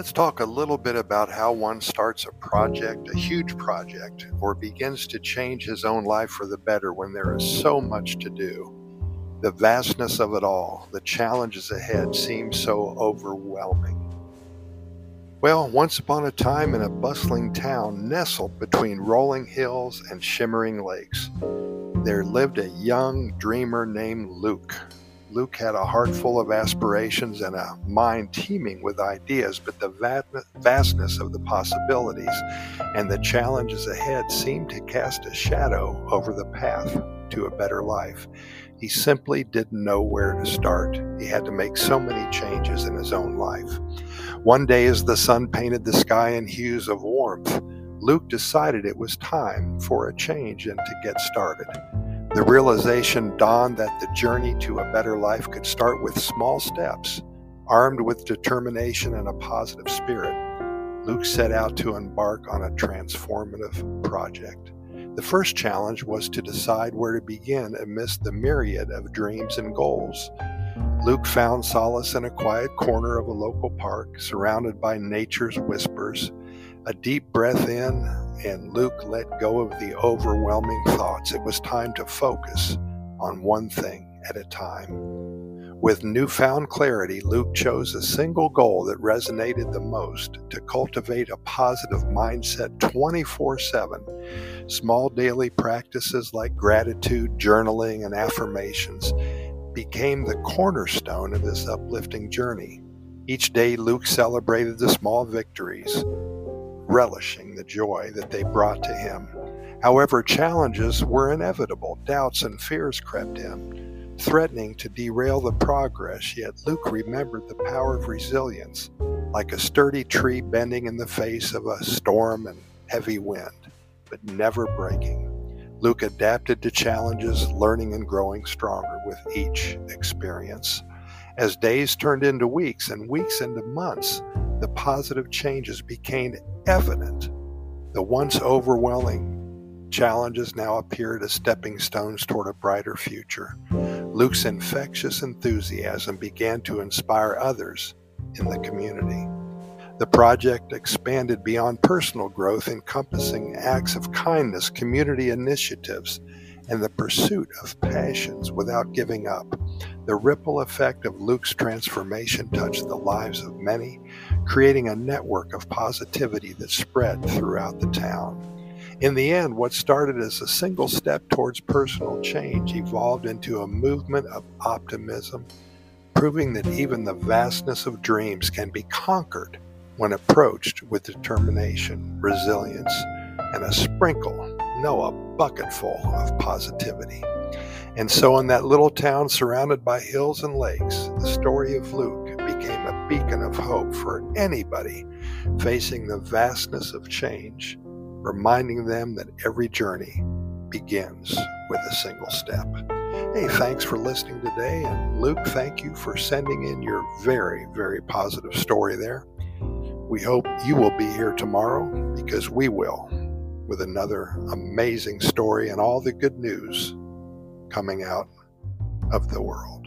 Let's talk a little bit about how one starts a project, a huge project, or begins to change his own life for the better when there is so much to do. The vastness of it all, the challenges ahead seem so overwhelming. Well, once upon a time in a bustling town nestled between rolling hills and shimmering lakes, there lived a young dreamer named Luke. Luke had a heart full of aspirations and a mind teeming with ideas, but the vastness of the possibilities and the challenges ahead seemed to cast a shadow over the path to a better life. He simply didn't know where to start. He had to make so many changes in his own life. One day, as the sun painted the sky in hues of warmth, Luke decided it was time for a change and to get started. The realization dawned that the journey to a better life could start with small steps. Armed with determination and a positive spirit, Luke set out to embark on a transformative project. The first challenge was to decide where to begin amidst the myriad of dreams and goals. Luke found solace in a quiet corner of a local park, surrounded by nature's whispers a deep breath in, and Luke let go of the overwhelming thoughts. It was time to focus on one thing at a time. With newfound clarity, Luke chose a single goal that resonated the most to cultivate a positive mindset 24 7. Small daily practices like gratitude, journaling, and affirmations became the cornerstone of this uplifting journey. Each day, Luke celebrated the small victories, relishing the joy that they brought to him. However, challenges were inevitable. Doubts and fears crept in, threatening to derail the progress, yet Luke remembered the power of resilience, like a sturdy tree bending in the face of a storm and heavy wind, but never breaking. Luke adapted to challenges, learning and growing stronger with each experience. As days turned into weeks and weeks into months, the positive changes became evident. The once overwhelming challenges now appeared as stepping stones toward a brighter future. Luke's infectious enthusiasm began to inspire others in the community. The project expanded beyond personal growth, encompassing acts of kindness, community initiatives, and the pursuit of passions without giving up. The ripple effect of Luke's transformation touched the lives of many, creating a network of positivity that spread throughout the town. In the end, what started as a single step towards personal change evolved into a movement of optimism, proving that even the vastness of dreams can be conquered when approached with determination, resilience, and a sprinkle, no, a bucketful of positivity. And so, in that little town surrounded by hills and lakes, the story of Luke became a beacon of hope for anybody facing the vastness of change, reminding them that every journey begins with a single step. Hey, thanks for listening today. And Luke, thank you for sending in your very, very positive story there. We hope you will be here tomorrow because we will with another amazing story and all the good news coming out of the world.